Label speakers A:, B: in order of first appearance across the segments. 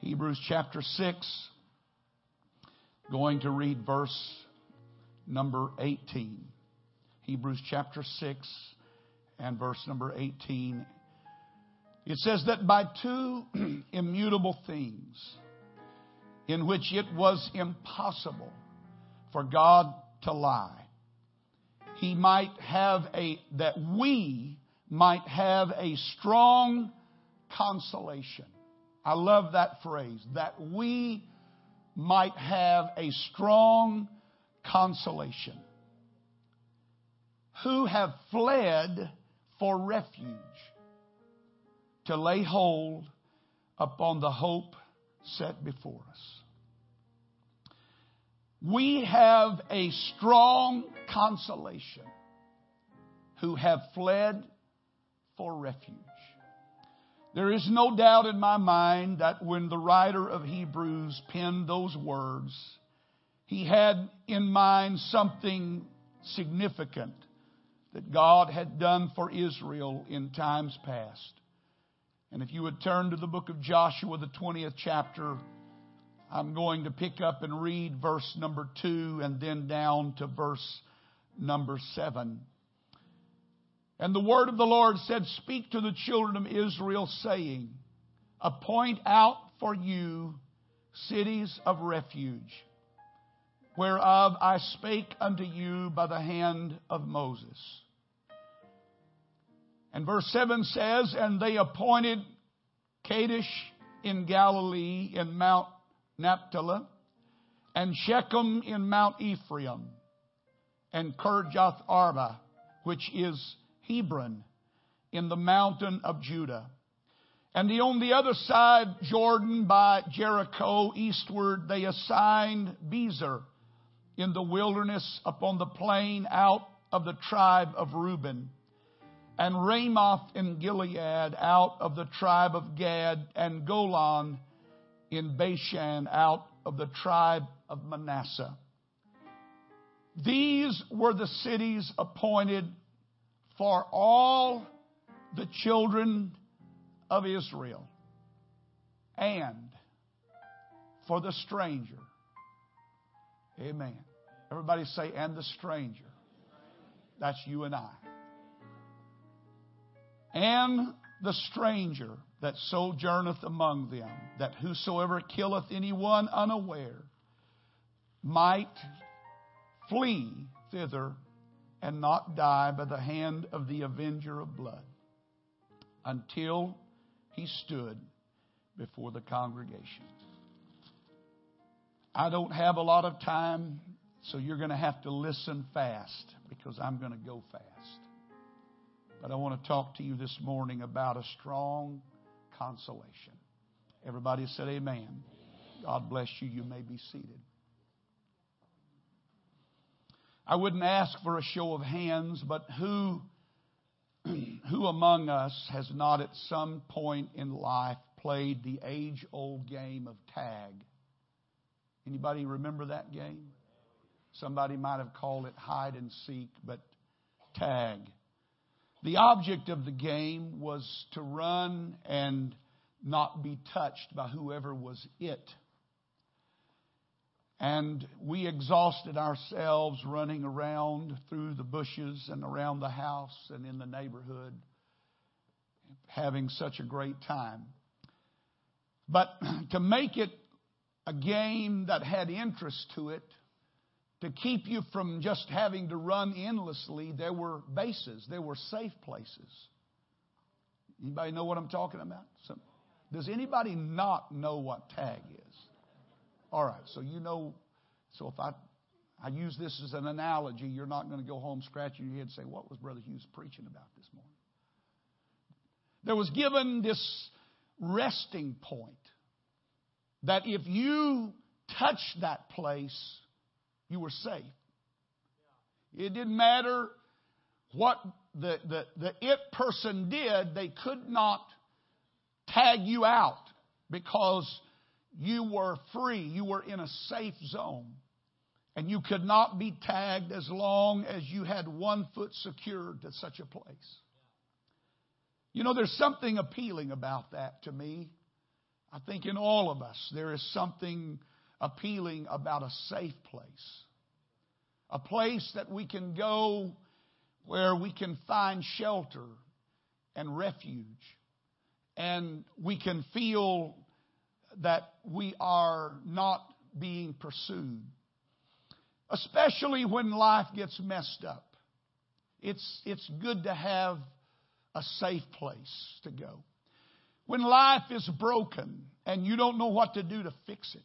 A: Hebrews chapter 6, going to read verse number 18. Hebrews chapter 6 and verse number 18. It says that by two immutable things, in which it was impossible for God to lie, he might have a, that we might have a strong consolation. I love that phrase, that we might have a strong consolation. Who have fled for refuge to lay hold upon the hope set before us. We have a strong consolation who have fled for refuge. There is no doubt in my mind that when the writer of Hebrews penned those words, he had in mind something significant that God had done for Israel in times past. And if you would turn to the book of Joshua, the 20th chapter, I'm going to pick up and read verse number 2 and then down to verse number 7. And the word of the Lord said, Speak to the children of Israel, saying, Appoint out for you cities of refuge, whereof I spake unto you by the hand of Moses. And verse 7 says, And they appointed Kadesh in Galilee in Mount Naphtali, and Shechem in Mount Ephraim, and Kirjath Arba, which is Hebron in the mountain of Judah. And the, on the other side, Jordan by Jericho eastward, they assigned Bezer in the wilderness upon the plain out of the tribe of Reuben, and Ramoth in Gilead out of the tribe of Gad, and Golan in Bashan out of the tribe of Manasseh. These were the cities appointed for all the children of Israel and for the stranger. Amen. Everybody say, and the stranger. That's you and I. And the stranger that sojourneth among them, that whosoever killeth anyone unaware might flee thither and not die by the hand of the avenger of blood until he stood before the congregation. I don't have a lot of time, so you're going to have to listen fast because I'm going to go fast. But I want to talk to you this morning about a strong consolation. Everybody said, Amen. God bless you. You may be seated. I wouldn't ask for a show of hands, but who, who among us has not at some point in life played the age old game of tag? Anybody remember that game? Somebody might have called it hide and seek, but tag. The object of the game was to run and not be touched by whoever was it. And we exhausted ourselves running around through the bushes and around the house and in the neighborhood, having such a great time. But to make it a game that had interest to it, to keep you from just having to run endlessly, there were bases, there were safe places. Anybody know what I'm talking about? Does anybody not know what tag is? All right, so you know, so if I, I use this as an analogy, you're not going to go home scratching your head and say, What was Brother Hughes preaching about this morning? There was given this resting point that if you touched that place, you were safe. It didn't matter what the, the, the it person did, they could not tag you out because you were free. You were in a safe zone. And you could not be tagged as long as you had one foot secured to such a place. You know, there's something appealing about that to me. I think in all of us there is something appealing about a safe place. A place that we can go where we can find shelter and refuge. And we can feel that we are not being pursued. Especially when life gets messed up. It's, it's good to have a safe place to go. When life is broken and you don't know what to do to fix it,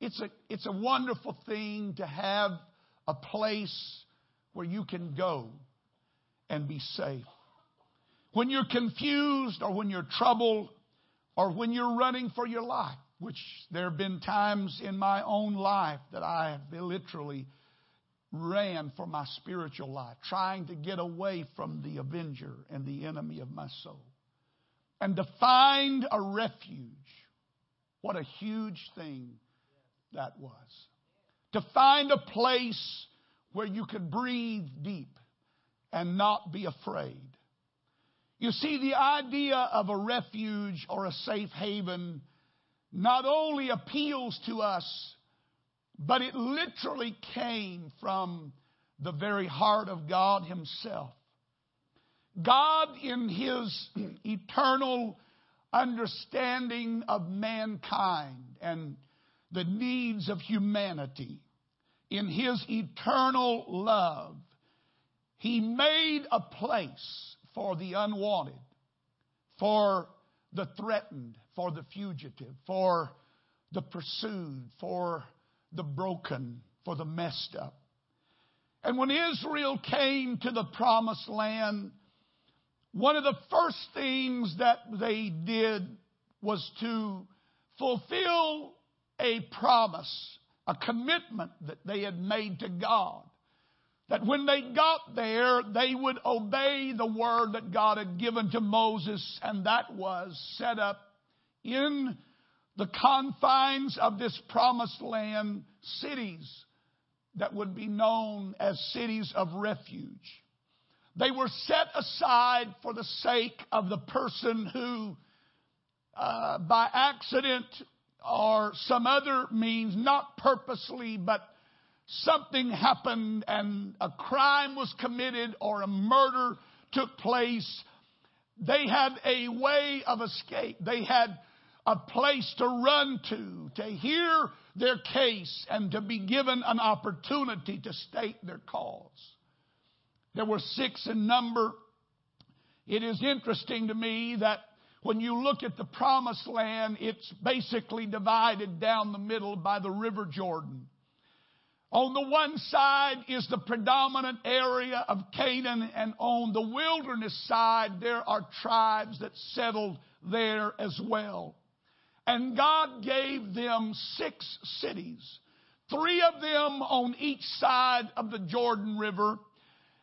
A: it's a, it's a wonderful thing to have a place where you can go and be safe. When you're confused or when you're troubled or when you're running for your life, which there have been times in my own life that I have literally ran for my spiritual life, trying to get away from the avenger and the enemy of my soul. And to find a refuge, what a huge thing that was. To find a place where you could breathe deep and not be afraid. You see, the idea of a refuge or a safe haven not only appeals to us, but it literally came from the very heart of God Himself. God, in His eternal understanding of mankind and the needs of humanity, in His eternal love, He made a place for the unwanted, for the threatened, for the fugitive, for the pursued, for the broken, for the messed up. And when Israel came to the promised land, one of the first things that they did was to fulfill a promise, a commitment that they had made to God. That when they got there, they would obey the word that God had given to Moses, and that was set up in the confines of this promised land cities that would be known as cities of refuge. They were set aside for the sake of the person who, uh, by accident or some other means, not purposely, but something happened and a crime was committed or a murder took place, they had a way of escape. They had a place to run to, to hear their case, and to be given an opportunity to state their cause. There were six in number. It is interesting to me that when you look at the promised land, it's basically divided down the middle by the River Jordan. On the one side is the predominant area of Canaan, and on the wilderness side, there are tribes that settled there as well. And God gave them six cities, three of them on each side of the Jordan River,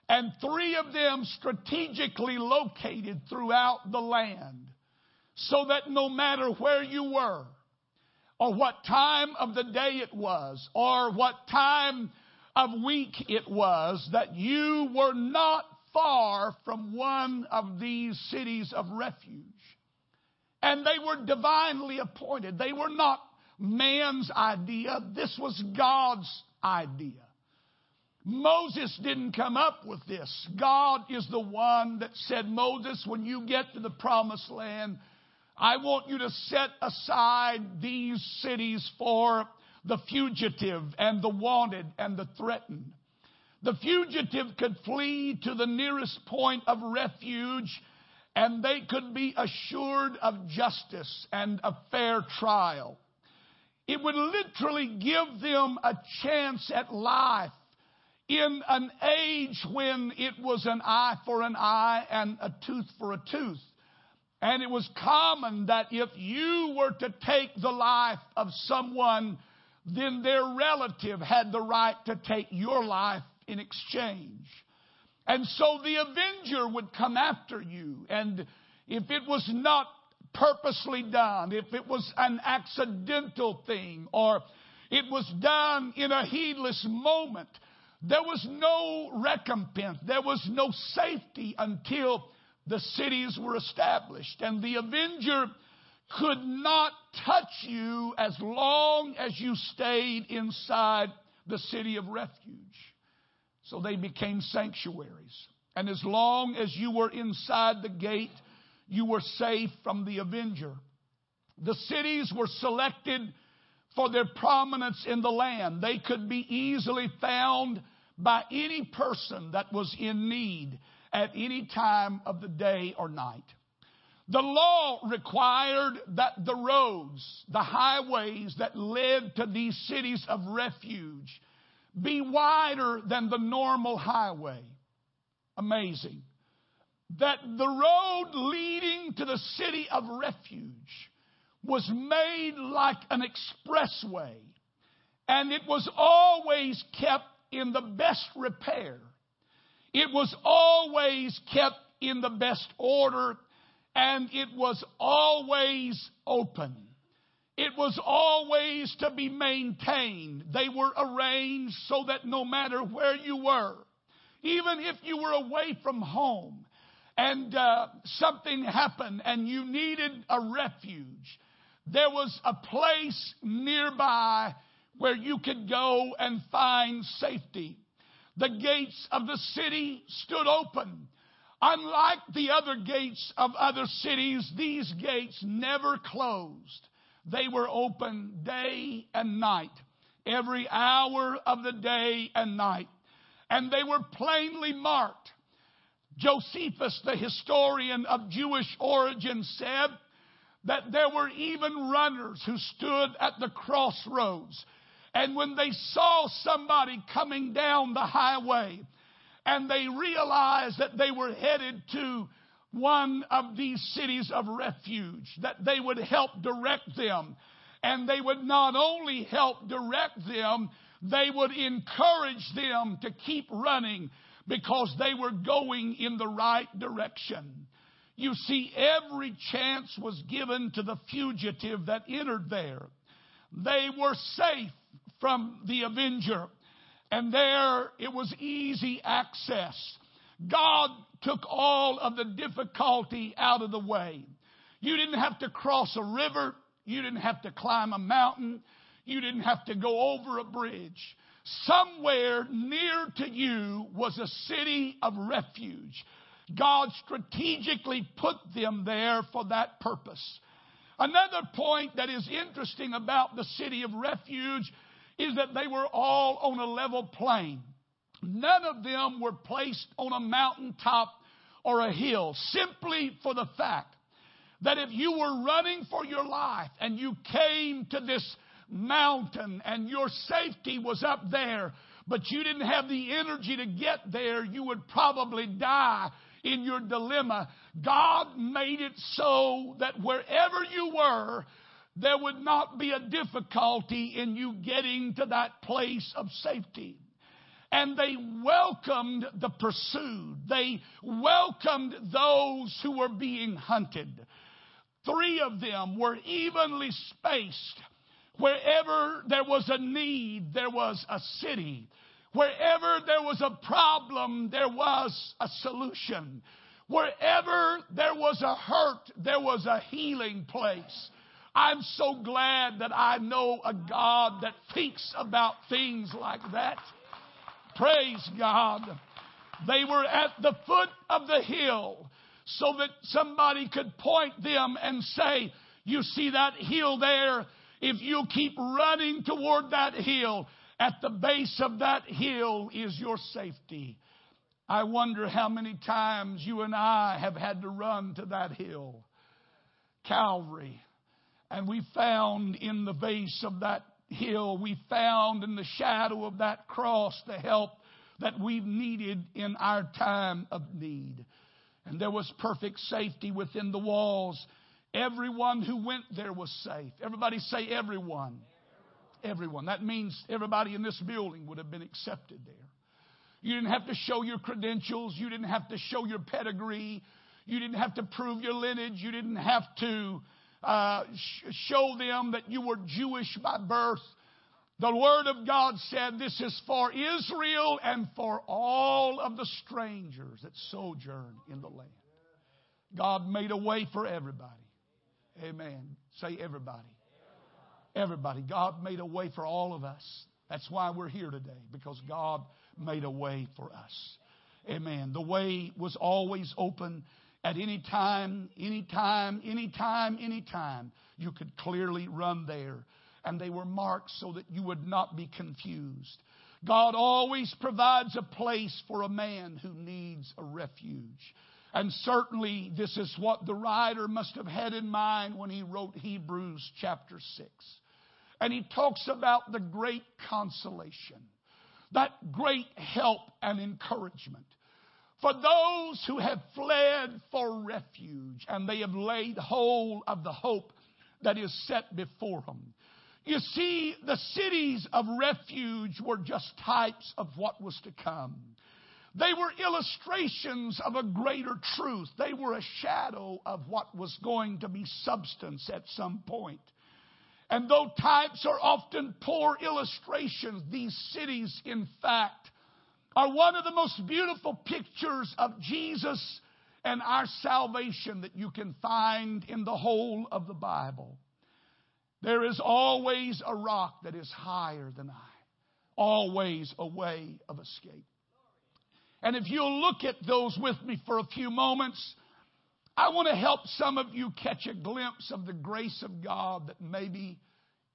A: and three of them strategically located throughout the land, so that no matter where you were, or what time of the day it was, or what time of week it was, that you were not far from one of these cities of refuge. And they were divinely appointed. They were not man's idea. This was God's idea. Moses didn't come up with this. God is the one that said, Moses, when you get to the promised land, I want you to set aside these cities for the fugitive and the wanted and the threatened. The fugitive could flee to the nearest point of refuge and they could be assured of justice and a fair trial. It would literally give them a chance at life in an age when it was an eye for an eye and a tooth for a tooth. And it was common that if you were to take the life of someone, then their relative had the right to take your life in exchange. And so the avenger would come after you. And if it was not purposely done, if it was an accidental thing, or it was done in a heedless moment, there was no recompense. There was no safety until the cities were established. And the avenger could not touch you as long as you stayed inside the city of refuge. So they became sanctuaries. And as long as you were inside the gate, you were safe from the avenger. The cities were selected for their prominence in the land. They could be easily found by any person that was in need at any time of the day or night. The law required that the roads, the highways that led to these cities of refuge be wider than the normal highway. Amazing. That the road leading to the city of refuge was made like an expressway and it was always kept in the best repair. It was always kept in the best order and it was always open. It was always to be maintained. They were arranged so that no matter where you were, even if you were away from home and uh, something happened and you needed a refuge, there was a place nearby where you could go and find safety. The gates of the city stood open. Unlike the other gates of other cities, these gates never closed. They were open day and night, every hour of the day and night. And they were plainly marked. Josephus, the historian of Jewish origin, said that there were even runners who stood at the crossroads. And when they saw somebody coming down the highway and they realized that they were headed to one of these cities of refuge, that they would help direct them. And they would not only help direct them, they would encourage them to keep running because they were going in the right direction. You see, every chance was given to the fugitive that entered there. They were safe from the avenger, and there it was easy access. God took all of the difficulty out of the way. You didn't have to cross a river. You didn't have to climb a mountain. You didn't have to go over a bridge. Somewhere near to you was a city of refuge. God strategically put them there for that purpose. Another point that is interesting about the city of refuge is that they were all on a level plain. None of them were placed on a mountaintop or a hill simply for the fact that if you were running for your life and you came to this mountain and your safety was up there, but you didn't have the energy to get there, you would probably die in your dilemma. God made it so that wherever you were, there would not be a difficulty in you getting to that place of safety. And they welcomed the pursued. They welcomed those who were being hunted. Three of them were evenly spaced. Wherever there was a need, there was a city. Wherever there was a problem, there was a solution. Wherever there was a hurt, there was a healing place. I'm so glad that I know a God that thinks about things like that. Praise God. They were at the foot of the hill so that somebody could point them and say, You see that hill there? If you keep running toward that hill, at the base of that hill is your safety. I wonder how many times you and I have had to run to that hill, Calvary. And we found in the base of that hill, we found in the shadow of that cross the help that we've needed in our time of need. And there was perfect safety within the walls. Everyone who went there was safe. Everybody say everyone. Everyone. That means everybody in this building would have been accepted there. You didn't have to show your credentials. You didn't have to show your pedigree. You didn't have to prove your lineage. You didn't have to uh, sh- show them that you were Jewish by birth. The Word of God said this is for Israel and for all of the strangers that sojourn in the land. God made a way for everybody. Amen. Say everybody. Everybody. God made a way for all of us. That's why we're here today, because God made a way for us. Amen. The way was always open at any time, any time, any time, any time. You could clearly run there. And they were marked so that you would not be confused. God always provides a place for a man who needs a refuge. And certainly, this is what the writer must have had in mind when he wrote Hebrews chapter 6. And he talks about the great consolation, that great help and encouragement for those who have fled for refuge and they have laid hold of the hope that is set before them. You see, the cities of refuge were just types of what was to come. They were illustrations of a greater truth. They were a shadow of what was going to be substance at some point. And though types are often poor illustrations, these cities, in fact, are one of the most beautiful pictures of Jesus and our salvation that you can find in the whole of the Bible. There is always a rock that is higher than I, always a way of escape. And if you'll look at those with me for a few moments, I want to help some of you catch a glimpse of the grace of God that maybe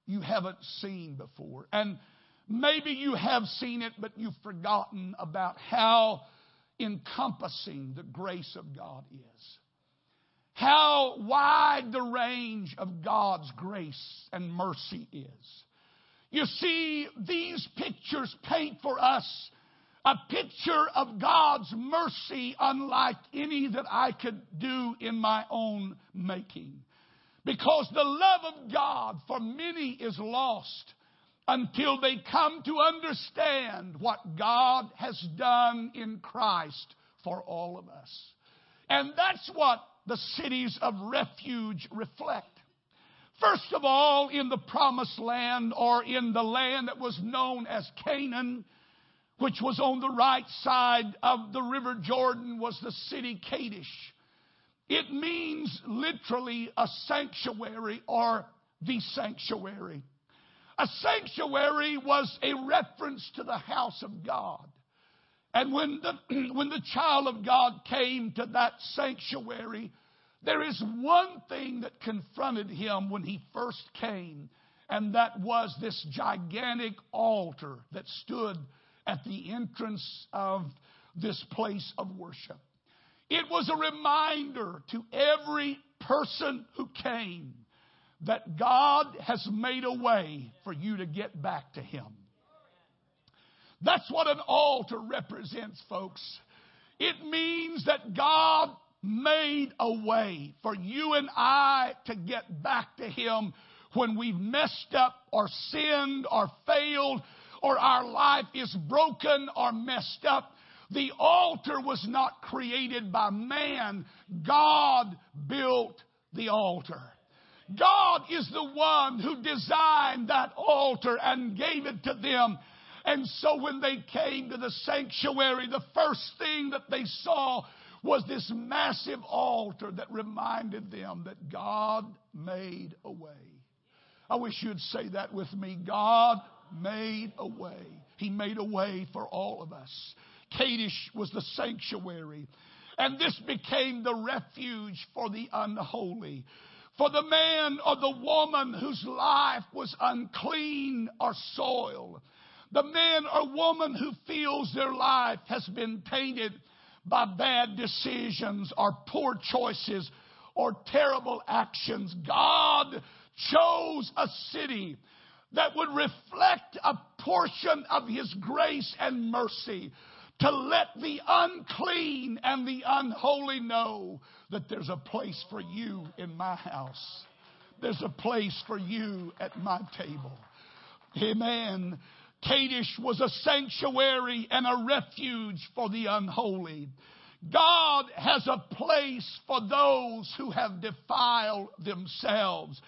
A: you haven't seen before. And maybe you have seen it, but you've forgotten about how encompassing the grace of God is. How wide the range of God's grace and mercy is. You see, these pictures paint for us a picture of God's mercy unlike any that I could do in my own making. Because the love of God for many is lost until they come to understand what God has done in Christ for all of us. And that's what the cities of refuge reflect. First of all, in the promised land or in the land that was known as Canaan, which was on the right side of the river Jordan, was the city Kadesh. It means literally a sanctuary or the sanctuary. A sanctuary was a reference to the house of God. And when the, when the child of God came to that sanctuary, there is one thing that confronted him when he first came, and that was this gigantic altar that stood at the entrance of this place of worship. It was a reminder to every person who came that God has made a way for you to get back to Him. That's what an altar represents, folks. It means that God made a way for you and I to get back to Him when we've messed up or sinned or failed or our life is broken or messed up. The altar was not created by man. God built the altar. God is the one who designed that altar and gave it to them. And so when they came to the sanctuary, the first thing that they saw was this massive altar that reminded them that God made a way. I wish you'd say that with me. God made a way. He made a way for all of us. Kadesh was the sanctuary. And this became the refuge for the unholy for the man or the woman whose life was unclean or soiled. The man or woman who feels their life has been tainted by bad decisions or poor choices or terrible actions. God chose a city that would reflect a portion of His grace and mercy to let the unclean and the unholy know that there's a place for you in my house. There's a place for you at my table. Amen. Kadesh was a sanctuary and a refuge for the unholy. God has a place for those who have defiled themselves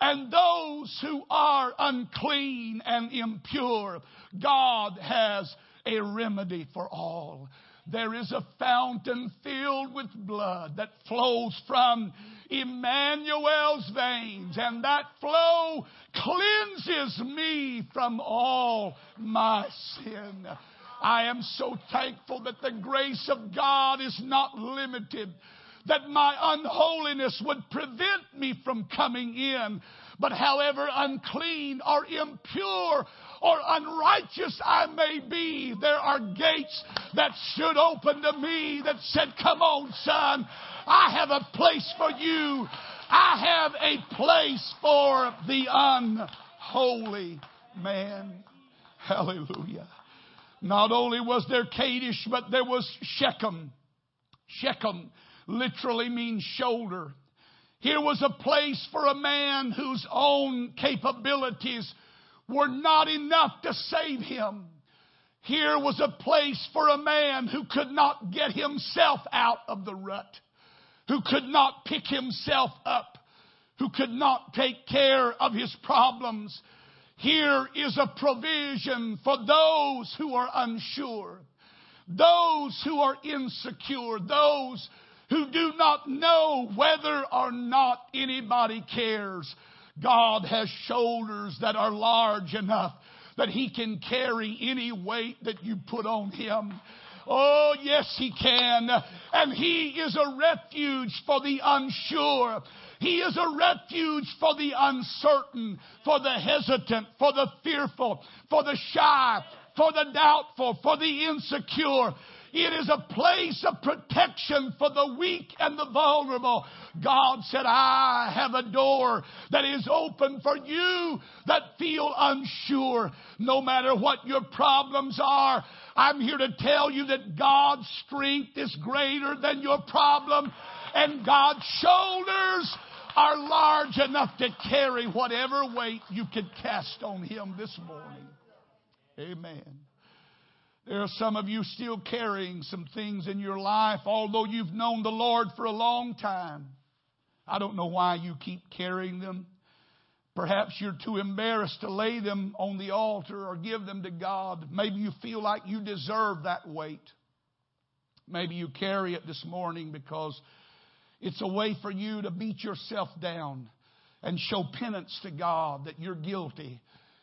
A: and those who are unclean and impure. God has a remedy for all. There is a fountain filled with blood that flows from Emmanuel's veins, and that flow cleanses me from all my sin. I am so thankful that the grace of God is not limited, that my unholiness would prevent me from coming in. But however unclean or impure or unrighteous I may be, there are gates that should open to me that said, Come on, son, I have a place for you. I have a place for the unholy man. Hallelujah. Not only was there Kadesh, but there was Shechem. Shechem literally means shoulder. Here was a place for a man whose own capabilities were not enough to save him. Here was a place for a man who could not get himself out of the rut, who could not pick himself up, who could not take care of his problems. Here is a provision for those who are unsure, those who are insecure, those who do not know whether or not anybody cares. God has shoulders that are large enough that He can carry any weight that you put on Him. Oh, yes, He can. And He is a refuge for the unsure. He is a refuge for the uncertain, for the hesitant, for the fearful, for the shy, for the doubtful, for the insecure. It is a place of protection for the weak and the vulnerable. God said, I have a door that is open for you that feel unsure. No matter what your problems are, I'm here to tell you that God's strength is greater than your problem and God's shoulders are large enough to carry whatever weight you can cast on Him this morning. Amen. There are some of you still carrying some things in your life, although you've known the Lord for a long time. I don't know why you keep carrying them. Perhaps you're too embarrassed to lay them on the altar or give them to God. Maybe you feel like you deserve that weight. Maybe you carry it this morning because it's a way for you to beat yourself down and show penance to God that you're guilty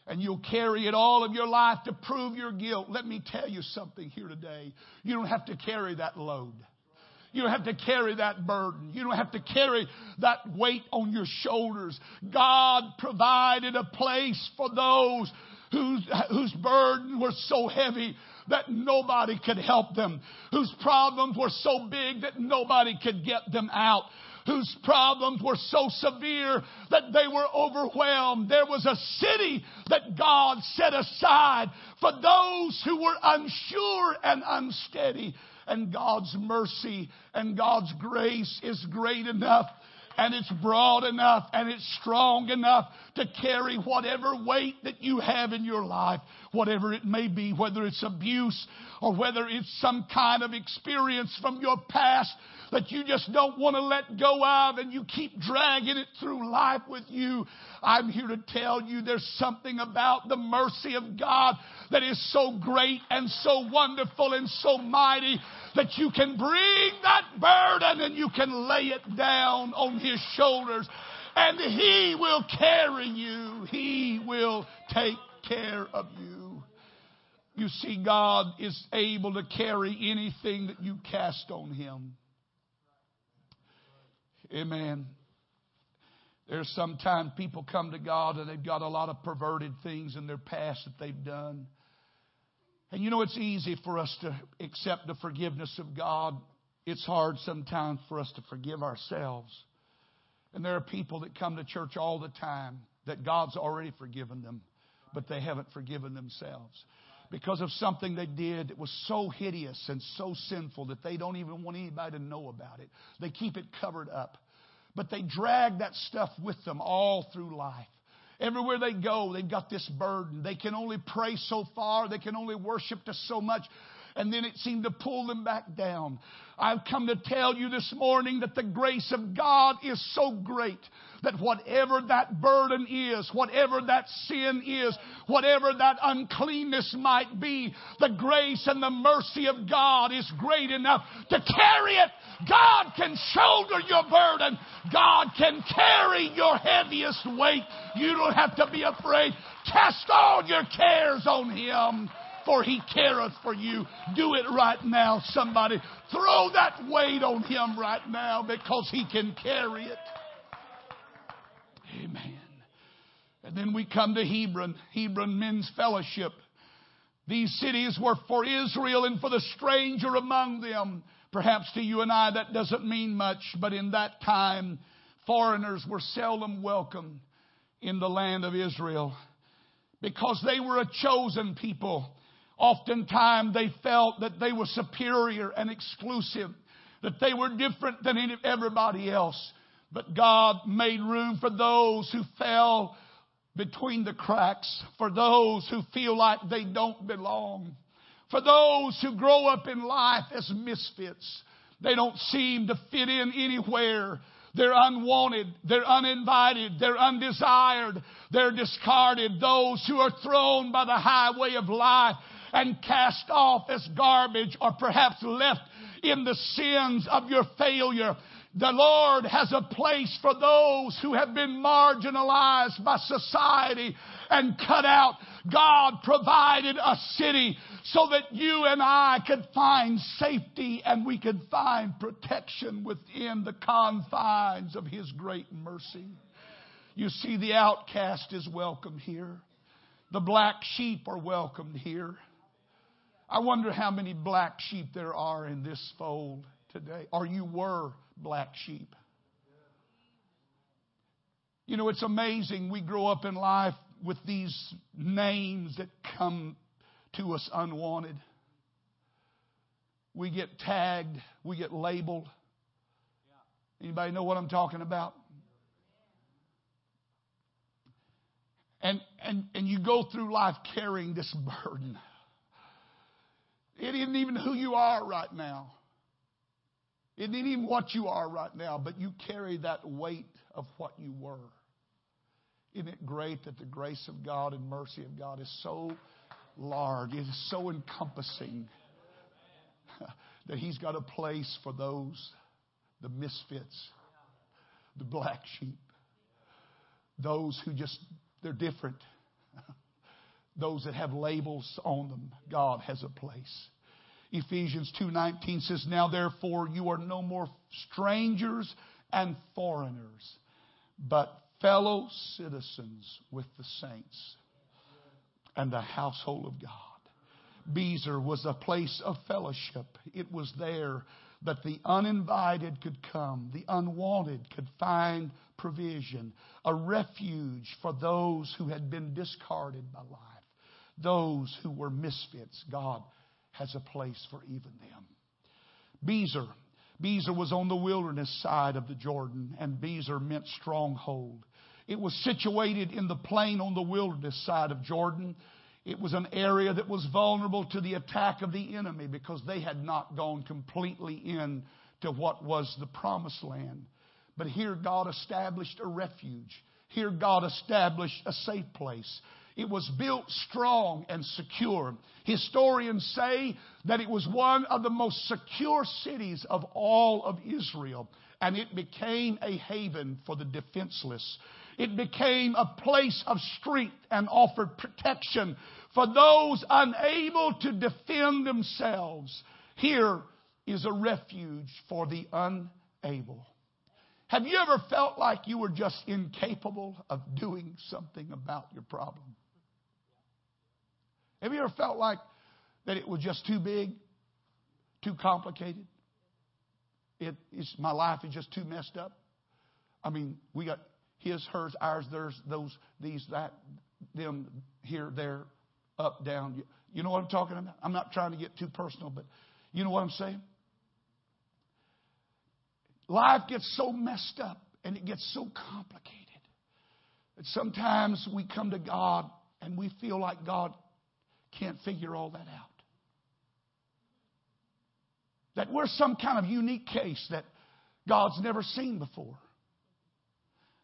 A: and you'll carry it all of your life to prove your guilt. Let me tell you something here today. You don't have to carry that load. You don't have to carry that burden. You don't have to carry that weight on your shoulders. God provided a place for those whose, whose burden was so heavy that nobody could help them, whose problems were so big that nobody could get them out whose problems were so severe that they were overwhelmed. There was a city that God set aside for those who were unsure and unsteady. And God's mercy and God's grace is great enough and it's broad enough and it's strong enough to carry whatever weight that you have in your life, whatever it may be, whether it's abuse or whether it's some kind of experience from your past that you just don't want to let go of and you keep dragging it through life with you. I'm here to tell you there's something about the mercy of God that is so great and so wonderful and so mighty that you can bring that burden and you can lay it down on His shoulders and He will carry you. He will take care of you. You see, God is able to carry anything that you cast on Him. Amen. There's sometimes people come to God and they've got a lot of perverted things in their past that they've done. And you know, it's easy for us to accept the forgiveness of God. It's hard sometimes for us to forgive ourselves. And there are people that come to church all the time that God's already forgiven them, but they haven't forgiven themselves. Because of something they did that was so hideous and so sinful that they don't even want anybody to know about it. They keep it covered up. But they drag that stuff with them all through life. Everywhere they go, they've got this burden. They can only pray so far. They can only worship to so much. And then it seemed to pull them back down. I've come to tell you this morning that the grace of God is so great that whatever that burden is, whatever that sin is, whatever that uncleanness might be, the grace and the mercy of God is great enough to carry it. God can shoulder your burden. God can carry your heaviest weight. You don't have to be afraid. Cast all your cares on Him for he careth for you. Do it right now, somebody. Throw that weight on him right now because he can carry it. Amen. And then we come to Hebron, Hebron Men's Fellowship. These cities were for Israel and for the stranger among them. Perhaps to you and I that doesn't mean much, but in that time, foreigners were seldom welcome in the land of Israel because they were a chosen people. Oftentimes they felt that they were superior and exclusive, that they were different than everybody else. But God made room for those who fell between the cracks, for those who feel like they don't belong, for those who grow up in life as misfits. They don't seem to fit in anywhere. They're unwanted. They're uninvited. They're undesired. They're discarded. Those who are thrown by the highway of life and cast off as garbage or perhaps left in the sins of your failure. The Lord has a place for those who have been marginalized by society and cut out. God provided a city so that you and I could find safety and we could find protection within the confines of His great mercy. You see, the outcast is welcome here. The black sheep are welcomed here. I wonder how many black sheep there are in this fold today, or you were black sheep. You know, it's amazing. We grow up in life with these names that come to us unwanted. We get tagged, we get labeled. Anybody know what I'm talking about? And, and, and you go through life carrying this burden. It isn't even who you are right now. It isn't even what you are right now, but you carry that weight of what you were. Isn't it great that the grace of God and mercy of God is so large, it is so encompassing that He's got a place for those, the misfits, the black sheep, those who just, they're different. Those that have labels on them, God has a place. Ephesians 2:19 says, "Now therefore you are no more strangers and foreigners, but fellow citizens with the saints and the household of God." Bezer was a place of fellowship. It was there that the uninvited could come, the unwanted could find provision, a refuge for those who had been discarded by life those who were misfits, God has a place for even them. Bezer. Bezer was on the wilderness side of the Jordan, and Bezer meant stronghold. It was situated in the plain on the wilderness side of Jordan. It was an area that was vulnerable to the attack of the enemy because they had not gone completely in to what was the promised land. But here God established a refuge. Here God established a safe place. It was built strong and secure. Historians say that it was one of the most secure cities of all of Israel, and it became a haven for the defenseless. It became a place of strength and offered protection for those unable to defend themselves. Here is a refuge for the unable. Have you ever felt like you were just incapable of doing something about your problem? Have you ever felt like that it was just too big, too complicated? It is my life is just too messed up. I mean, we got his, hers, ours, theirs, those, these, that, them, here, there, up, down. You know what I'm talking about? I'm not trying to get too personal, but you know what I'm saying? Life gets so messed up and it gets so complicated that sometimes we come to God and we feel like God can't figure all that out. That we're some kind of unique case that God's never seen before.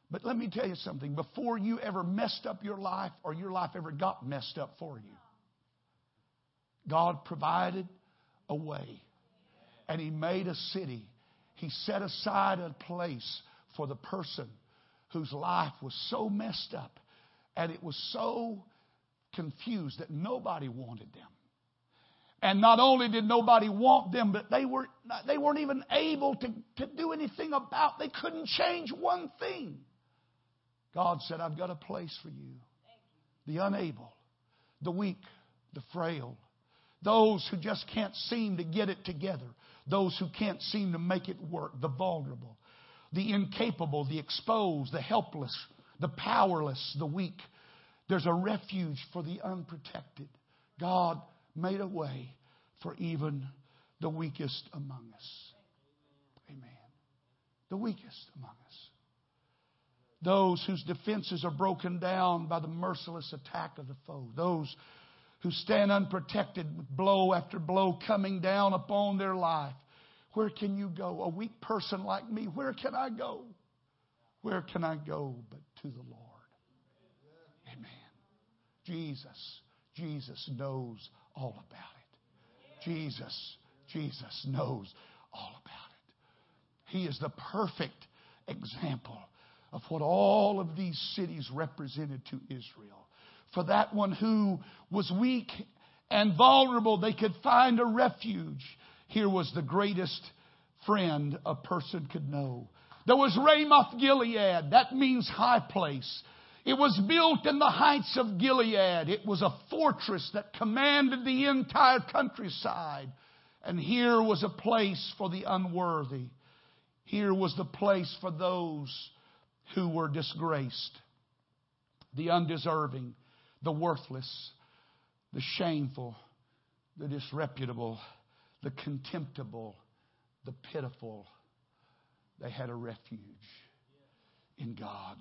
A: But let me tell you something. Before you ever messed up your life or your life ever got messed up for you, God provided a way. And He made a city. He set aside a place for the person whose life was so messed up and it was so confused that nobody wanted them. And not only did nobody want them, but they, were, they weren't even able to, to do anything about They couldn't change one thing. God said, I've got a place for you. The unable, the weak, the frail, those who just can't seem to get it together, those who can't seem to make it work, the vulnerable, the incapable, the exposed, the helpless, the powerless, the weak. There's a refuge for the unprotected. God made a way for even the weakest among us. Amen. The weakest among us. Those whose defenses are broken down by the merciless attack of the foe. Those who stand unprotected with blow after blow coming down upon their life. Where can you go? A weak person like me, where can I go? Where can I go but to the Lord? Jesus, Jesus knows all about it. Jesus, Jesus knows all about it. He is the perfect example of what all of these cities represented to Israel. For that one who was weak and vulnerable, they could find a refuge. Here was the greatest friend a person could know. There was Ramoth Gilead. That means high place. It was built in the heights of Gilead. It was a fortress that commanded the entire countryside. And here was a place for the unworthy. Here was the place for those who were disgraced, the undeserving, the worthless, the shameful, the disreputable, the contemptible, the pitiful. They had a refuge in God.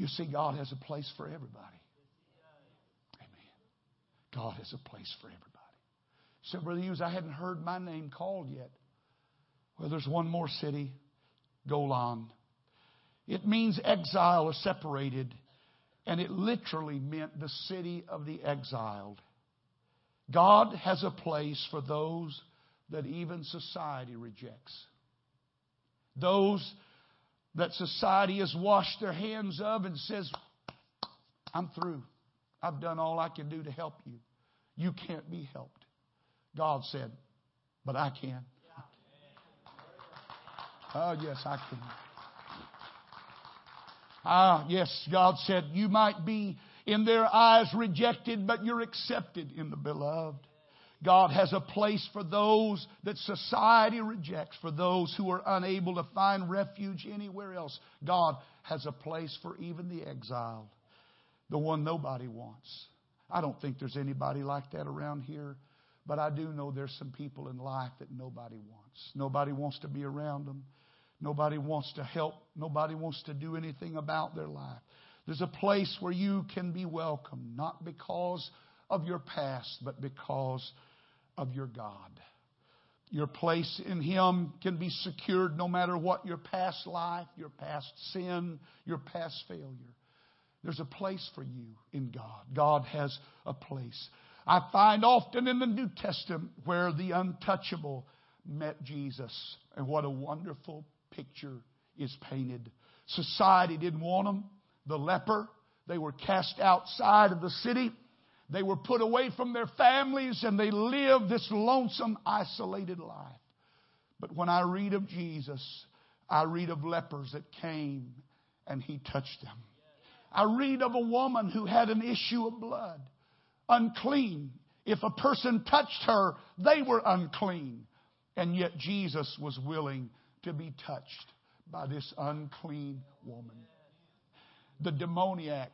A: You see, God has a place for everybody. Amen. God has a place for everybody. So, Brother Hughes, I hadn't heard my name called yet. Well, there's one more city, Golan. It means exile or separated, and it literally meant the city of the exiled. God has a place for those that even society rejects. Those that society has washed their hands of and says, I'm through. I've done all I can do to help you. You can't be helped. God said, but I can. Oh, yes, I can. Ah, yes, God said, you might be in their eyes rejected, but you're accepted in the beloved. God has a place for those that society rejects, for those who are unable to find refuge anywhere else. God has a place for even the exiled, the one nobody wants. I don't think there's anybody like that around here, but I do know there's some people in life that nobody wants. Nobody wants to be around them. Nobody wants to help. Nobody wants to do anything about their life. There's a place where you can be welcome, not because of your past, but because of your God. Your place in Him can be secured no matter what your past life, your past sin, your past failure. There's a place for you in God. God has a place. I find often in the New Testament where the untouchable met Jesus. And what a wonderful picture is painted. Society didn't want them. The leper, they were cast outside of the city. They were put away from their families and they lived this lonesome, isolated life. But when I read of Jesus, I read of lepers that came and he touched them. I read of a woman who had an issue of blood, unclean. If a person touched her, they were unclean. And yet Jesus was willing to be touched by this unclean woman. The demoniac,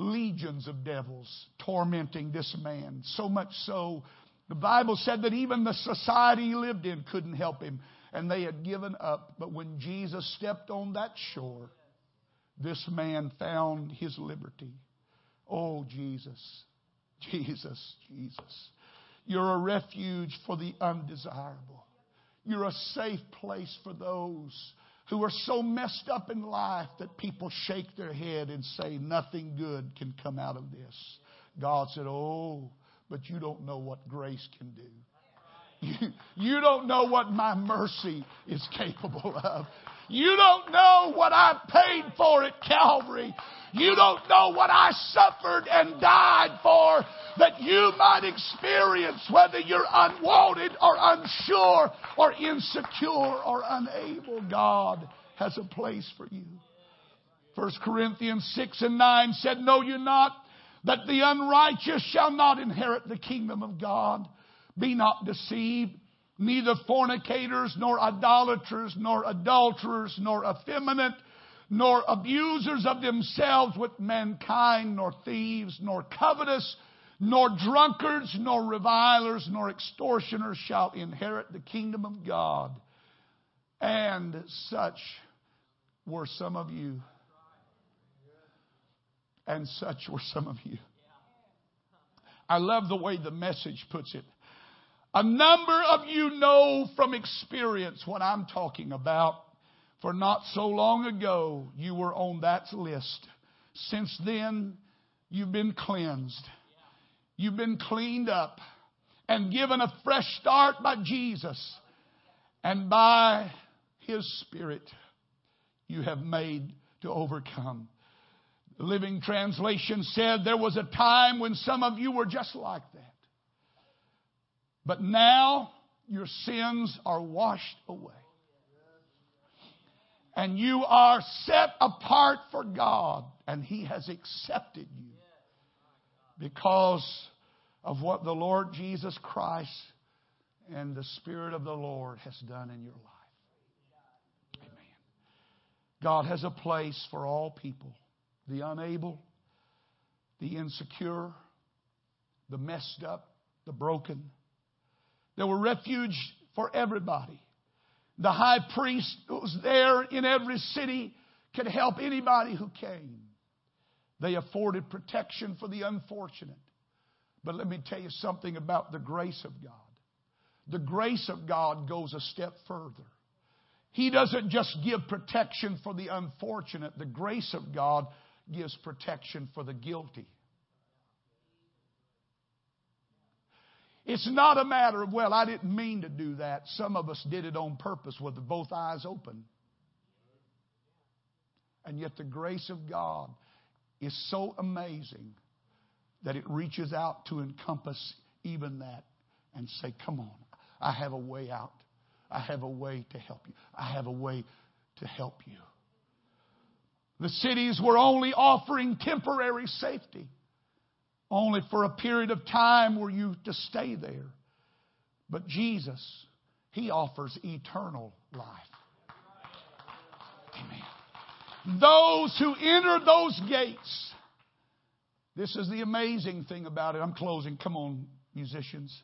A: legions of devils tormenting this man. So much so, the Bible said that even the society he lived in couldn't help him, and they had given up. But when Jesus stepped on that shore, this man found his liberty. Oh, Jesus, Jesus, Jesus. You're a refuge for the undesirable. You're a safe place for those who are so messed up in life that people shake their head and say, Nothing good can come out of this. God said, Oh, but you don't know what grace can do. You, you don't know what my mercy is capable of. You don't know what I paid for at Calvary. You don't know what I suffered and died for that you might experience whether you're unwanted or unsure or insecure or unable. God has a place for you. 1 Corinthians 6 and 9 said, Know you not that the unrighteous shall not inherit the kingdom of God? Be not deceived neither fornicators, nor idolaters, nor adulterers, nor effeminate, nor abusers of themselves with mankind, nor thieves, nor covetous, nor drunkards, nor revilers, nor extortioners shall inherit the kingdom of God. And such were some of you. And such were some of you. I love the way the message puts it. A number of you know from experience what I'm talking about. For not so long ago, you were on that list. Since then, you've been cleansed. You've been cleaned up and given a fresh start by Jesus. And by His Spirit, you have made to overcome. The Living Translation said there was a time when some of you were just like that. But now your sins are washed away. And you are set apart for God, and He has accepted you because of what the Lord Jesus Christ and the Spirit of the Lord has done in your life. Amen. God has a place for all people the unable, the insecure, the messed up, the broken there were refuge for everybody. The high priest who was there in every city could help anybody who came. They afforded protection for the unfortunate. But let me tell you something about the grace of God. The grace of God goes a step further. He doesn't just give protection for the unfortunate, the grace of God gives protection for the guilty. It's not a matter of, well, I didn't mean to do that. Some of us did it on purpose with both eyes open. And yet the grace of God is so amazing that it reaches out to encompass even that and say, come on, I have a way out. I have a way to help you. I have a way to help you. The cities were only offering temporary safety only for a period of time were you to stay there. But Jesus, He offers eternal life. Amen. Those who enter those gates, this is the amazing thing about it. I'm closing. Come on, musicians.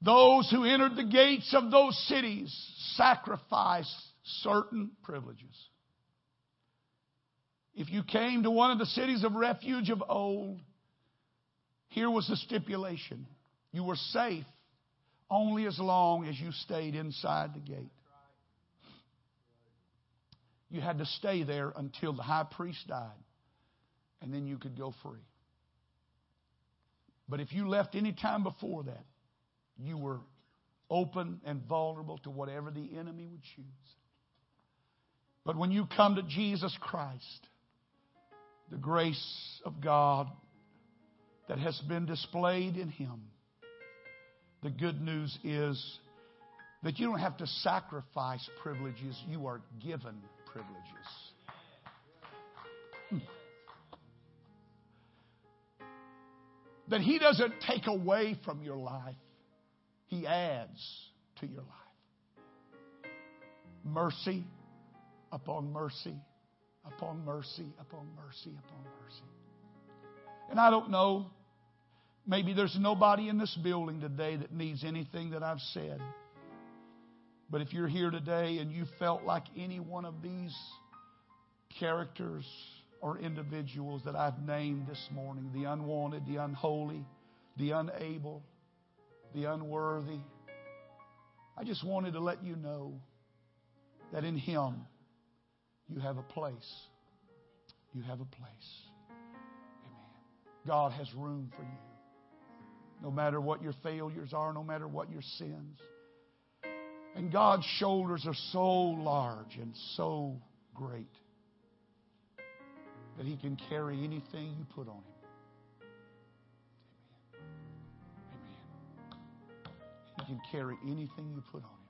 A: Those who entered the gates of those cities sacrificed certain privileges. If you came to one of the cities of refuge of old, here was the stipulation you were safe only as long as you stayed inside the gate. You had to stay there until the high priest died, and then you could go free. But if you left any time before that, you were open and vulnerable to whatever the enemy would choose. But when you come to Jesus Christ, the grace of God that has been displayed in Him. The good news is that you don't have to sacrifice privileges, you are given privileges. Hmm. That He doesn't take away from your life, He adds to your life. Mercy upon mercy upon mercy upon mercy upon mercy. And I don't know, maybe there's nobody in this building today that needs anything that I've said. But if you're here today and you felt like any one of these characters or individuals that I've named this morning the unwanted, the unholy, the unable, the unworthy. I just wanted to let you know that in Him you have a place. You have a place. God has room for you. No matter what your failures are, no matter what your sins. And God's shoulders are so large and so great that He can carry anything you put on Him. Amen. Amen. He can carry anything you put on him.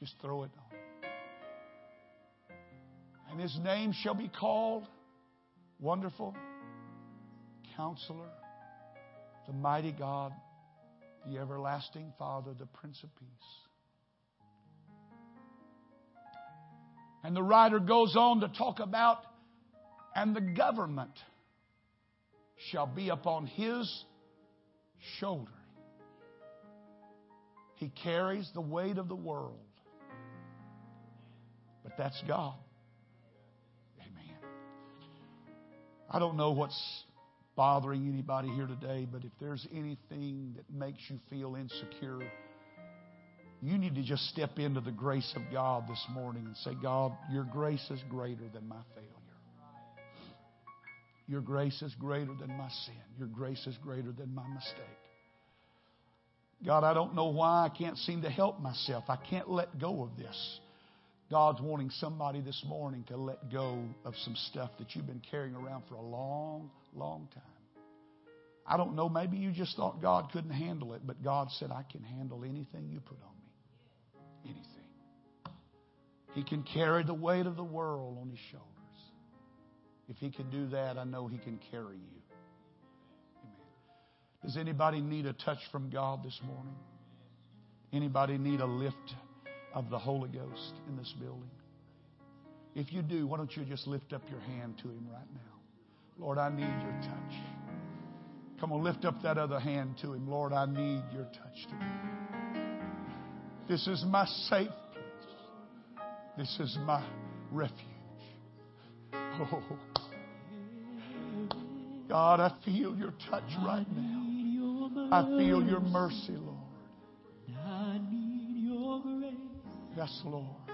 A: Just throw it on him. And his name shall be called Wonderful, Counselor, the Mighty God, the Everlasting Father, the Prince of Peace. And the writer goes on to talk about, and the government shall be upon his shoulder. He carries the weight of the world. But that's God. I don't know what's bothering anybody here today, but if there's anything that makes you feel insecure, you need to just step into the grace of God this morning and say, God, your grace is greater than my failure. Your grace is greater than my sin. Your grace is greater than my mistake. God, I don't know why I can't seem to help myself. I can't let go of this. God's wanting somebody this morning to let go of some stuff that you've been carrying around for a long, long time. I don't know, maybe you just thought God couldn't handle it, but God said, I can handle anything you put on me. Anything. He can carry the weight of the world on his shoulders. If he can do that, I know he can carry you. Amen. Does anybody need a touch from God this morning? Anybody need a lift of the Holy Ghost in this building? If you do, why don't you just lift up your hand to Him right now? Lord, I need your touch. Come on, lift up that other hand to Him. Lord, I need your touch today. This is my safe place. This is my refuge. Oh, God, I feel your touch right now. I feel your mercy, Lord. Yes, Lord.